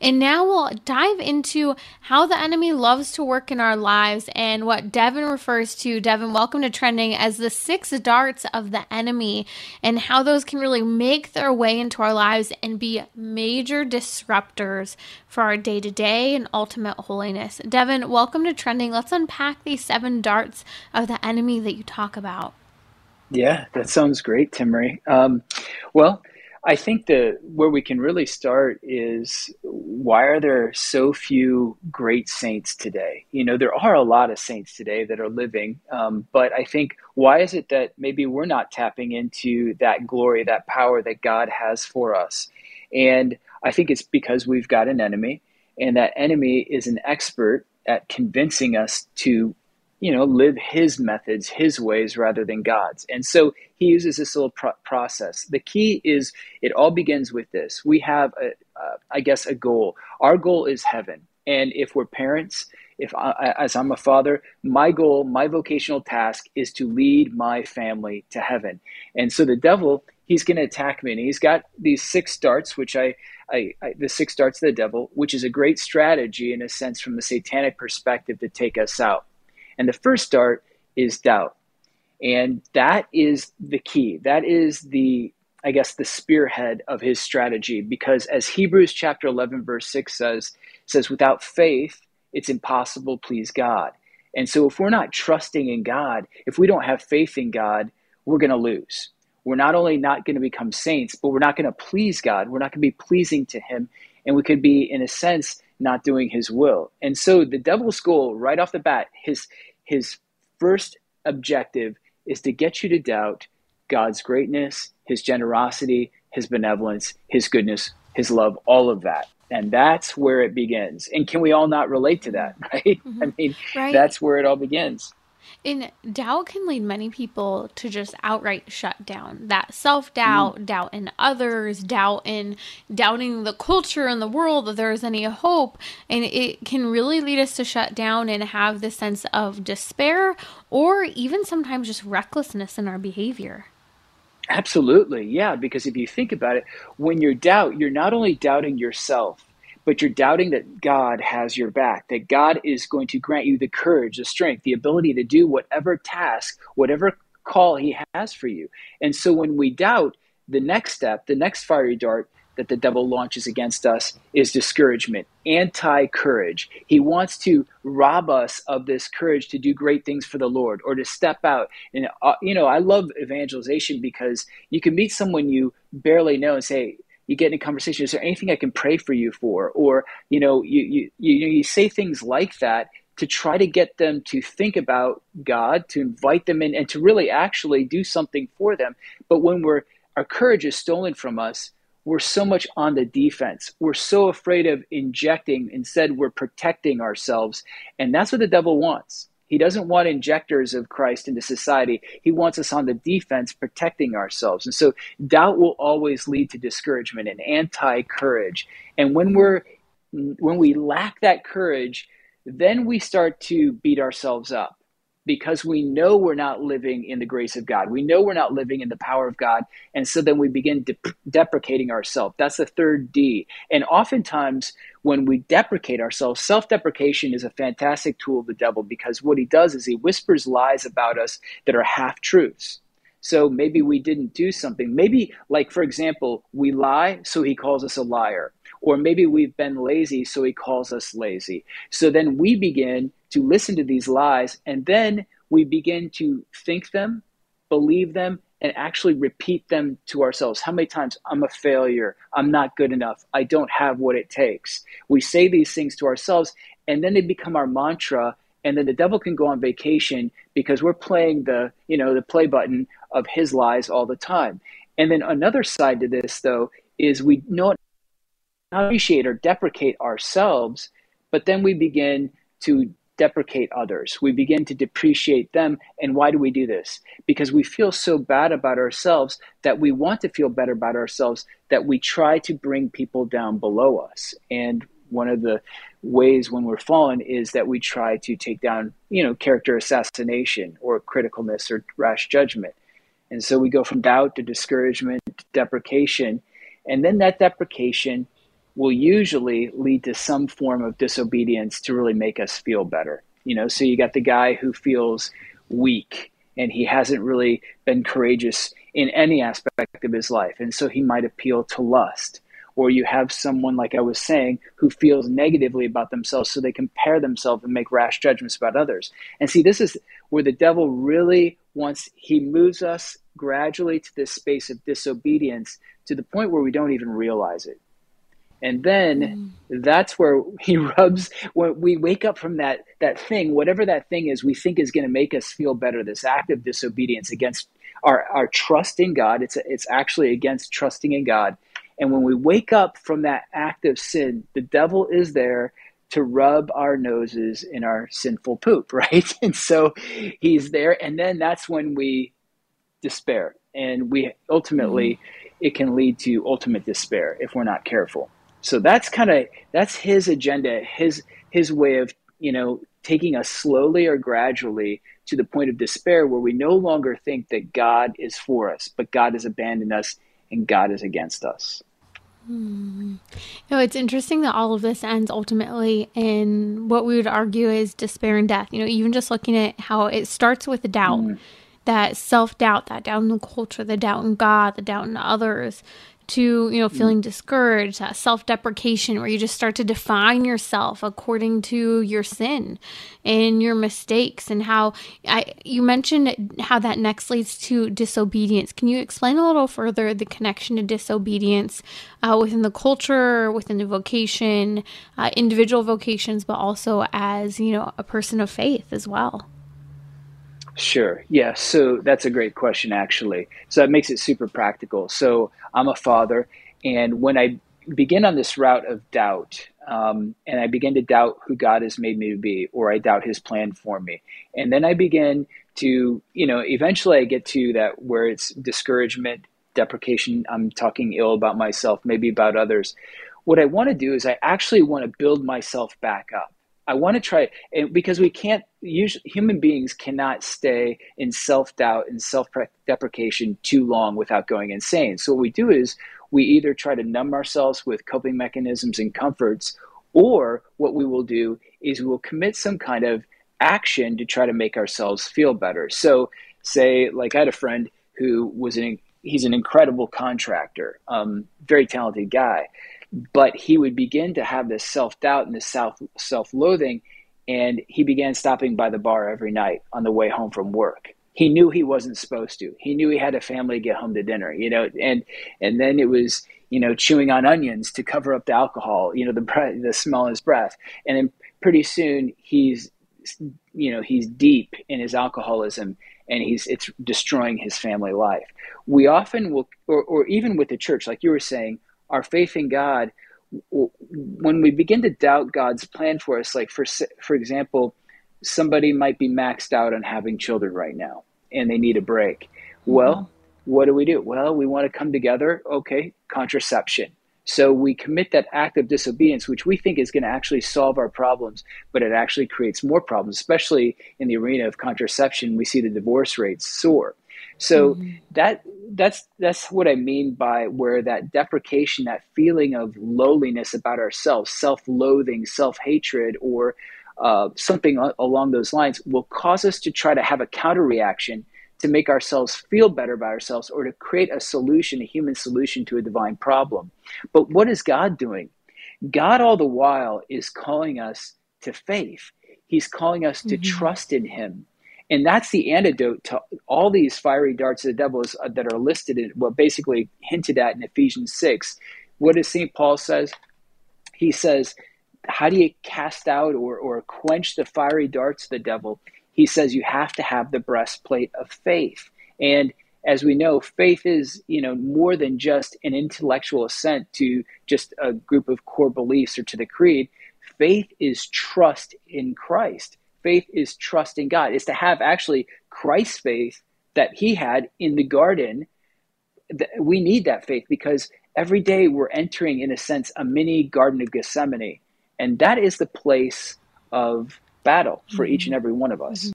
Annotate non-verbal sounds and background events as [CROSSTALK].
And now we'll dive into how the enemy loves to work in our lives and what Devin refers to, Devin, welcome to trending, as the six darts of the enemy and how those can really make their way into our lives and be major disruptors for our day to day and ultimate holiness. Devin, welcome to trending. Let's unpack these seven darts of the enemy that you talk about. Yeah, that sounds great, Timmerie. Um, well, I think the where we can really start is why are there so few great saints today? You know, there are a lot of saints today that are living, um, but I think why is it that maybe we're not tapping into that glory, that power that God has for us? And I think it's because we've got an enemy, and that enemy is an expert at convincing us to you know, live his methods, his ways rather than God's. And so he uses this little pro- process. The key is it all begins with this. We have, a, uh, I guess, a goal. Our goal is heaven. And if we're parents, if I, as I'm a father, my goal, my vocational task is to lead my family to heaven. And so the devil, he's going to attack me. And he's got these six darts, which I, I, I, the six darts of the devil, which is a great strategy in a sense from the satanic perspective to take us out. And the first dart is doubt. And that is the key. That is the, I guess, the spearhead of his strategy. Because as Hebrews chapter 11, verse 6 says, says, without faith, it's impossible to please God. And so if we're not trusting in God, if we don't have faith in God, we're going to lose. We're not only not going to become saints, but we're not going to please God. We're not going to be pleasing to Him. And we could be, in a sense, not doing his will. And so the devil's goal right off the bat, his his first objective is to get you to doubt God's greatness, his generosity, his benevolence, his goodness, his love, all of that. And that's where it begins. And can we all not relate to that, [LAUGHS] right? Mm-hmm. I mean, right. that's where it all begins. And doubt can lead many people to just outright shut down. That self doubt, mm. doubt in others, doubt in doubting the culture and the world that there is any hope. And it can really lead us to shut down and have this sense of despair or even sometimes just recklessness in our behavior. Absolutely. Yeah. Because if you think about it, when you're doubt, you're not only doubting yourself, but you're doubting that God has your back, that God is going to grant you the courage, the strength, the ability to do whatever task, whatever call He has for you. And so when we doubt, the next step, the next fiery dart that the devil launches against us is discouragement, anti courage. He wants to rob us of this courage to do great things for the Lord or to step out. And, uh, you know, I love evangelization because you can meet someone you barely know and say, you get in a conversation is there anything i can pray for you for? Or you know you you you, you say things like that to try to get them to think about god to invite them in and to really actually do something for them. But when we're our courage is stolen from us we're so much on the defense. We're so afraid of injecting. Instead we're protecting ourselves. And that's what the devil wants he doesn't want injectors of Christ into society. He wants us on the defense, protecting ourselves. And so doubt will always lead to discouragement and anti courage. And when we're when we lack that courage, then we start to beat ourselves up because we know we're not living in the grace of God. We know we're not living in the power of God. And so then we begin de- deprecating ourselves. That's the third D. And oftentimes, when we deprecate ourselves, self deprecation is a fantastic tool of the devil because what he does is he whispers lies about us that are half truths. So maybe we didn't do something. Maybe, like, for example, we lie, so he calls us a liar. Or maybe we've been lazy, so he calls us lazy. So then we begin to listen to these lies, and then we begin to think them, believe them, and actually repeat them to ourselves. How many times I'm a failure, I'm not good enough, I don't have what it takes. We say these things to ourselves, and then they become our mantra. And then the devil can go on vacation because we're playing the, you know, the play button of his lies all the time. And then another side to this, though, is we not appreciate or deprecate ourselves, but then we begin to deprecate others. We begin to depreciate them. And why do we do this? Because we feel so bad about ourselves that we want to feel better about ourselves that we try to bring people down below us. And one of the ways when we're fallen is that we try to take down, you know, character assassination or criticalness or rash judgment. And so we go from doubt to discouragement to deprecation. And then that deprecation will usually lead to some form of disobedience to really make us feel better. You know, so you got the guy who feels weak and he hasn't really been courageous in any aspect of his life. And so he might appeal to lust. Or you have someone, like I was saying, who feels negatively about themselves, so they compare themselves and make rash judgments about others. And see, this is where the devil really wants, he moves us gradually to this space of disobedience to the point where we don't even realize it. And then mm. that's where he [LAUGHS] rubs when we wake up from that that thing, whatever that thing is we think is going to make us feel better, this act of disobedience against our, our trust in God. It's it's actually against trusting in God. And when we wake up from that act of sin, the devil is there to rub our noses in our sinful poop, [LAUGHS] right? And so he's there and then that's when we despair. And we ultimately mm. it can lead to ultimate despair if we're not careful. So that's kind of that's his agenda, his his way of you know taking us slowly or gradually to the point of despair where we no longer think that God is for us, but God has abandoned us and God is against us. Hmm. No, it's interesting that all of this ends ultimately in what we would argue is despair and death. You know, even just looking at how it starts with the doubt, mm. that self doubt, that doubt in the culture, the doubt in God, the doubt in others, to you know feeling discouraged that self-deprecation where you just start to define yourself according to your sin and your mistakes and how I, you mentioned how that next leads to disobedience. Can you explain a little further the connection to disobedience uh, within the culture within the vocation uh, individual vocations but also as you know a person of faith as well Sure. Yeah. So that's a great question, actually. So that makes it super practical. So I'm a father, and when I begin on this route of doubt, um, and I begin to doubt who God has made me to be, or I doubt His plan for me, and then I begin to, you know, eventually I get to that where it's discouragement, deprecation. I'm talking ill about myself, maybe about others. What I want to do is I actually want to build myself back up. I want to try, and because we can't, usually, human beings cannot stay in self doubt and self deprecation too long without going insane. So, what we do is we either try to numb ourselves with coping mechanisms and comforts, or what we will do is we will commit some kind of action to try to make ourselves feel better. So, say, like I had a friend who was an he's an incredible contractor, um, very talented guy but he would begin to have this self doubt and this self self loathing, and he began stopping by the bar every night on the way home from work. He knew he wasn't supposed to. He knew he had a family to get home to dinner, you know, and and then it was you know chewing on onions to cover up the alcohol, you know, the the smell in his breath, and then pretty soon he's you know he's deep in his alcoholism and he's it's destroying his family life. We often will, or, or even with the church, like you were saying, our faith in God, when we begin to doubt God's plan for us, like for for example, somebody might be maxed out on having children right now and they need a break. Mm-hmm. Well, what do we do? Well, we want to come together. Okay, contraception. So we commit that act of disobedience, which we think is going to actually solve our problems, but it actually creates more problems, especially in the arena of contraception. We see the divorce rates soar. So mm-hmm. that that's that's what I mean by where that deprecation, that feeling of lowliness about ourselves, self-loathing, self-hatred, or uh, something along those lines, will cause us to try to have a counter reaction to make ourselves feel better about ourselves, or to create a solution, a human solution to a divine problem. But what is God doing? God, all the while, is calling us to faith. He's calling us to mm-hmm. trust in Him and that's the antidote to all these fiery darts of the devil uh, that are listed in well basically hinted at in ephesians 6 what does st paul says he says how do you cast out or, or quench the fiery darts of the devil he says you have to have the breastplate of faith and as we know faith is you know more than just an intellectual assent to just a group of core beliefs or to the creed faith is trust in christ faith is trusting God, is to have actually Christ's faith that he had in the garden. We need that faith because every day we're entering, in a sense, a mini Garden of Gethsemane. And that is the place of battle for each and mm-hmm. every one of us. Mm-hmm.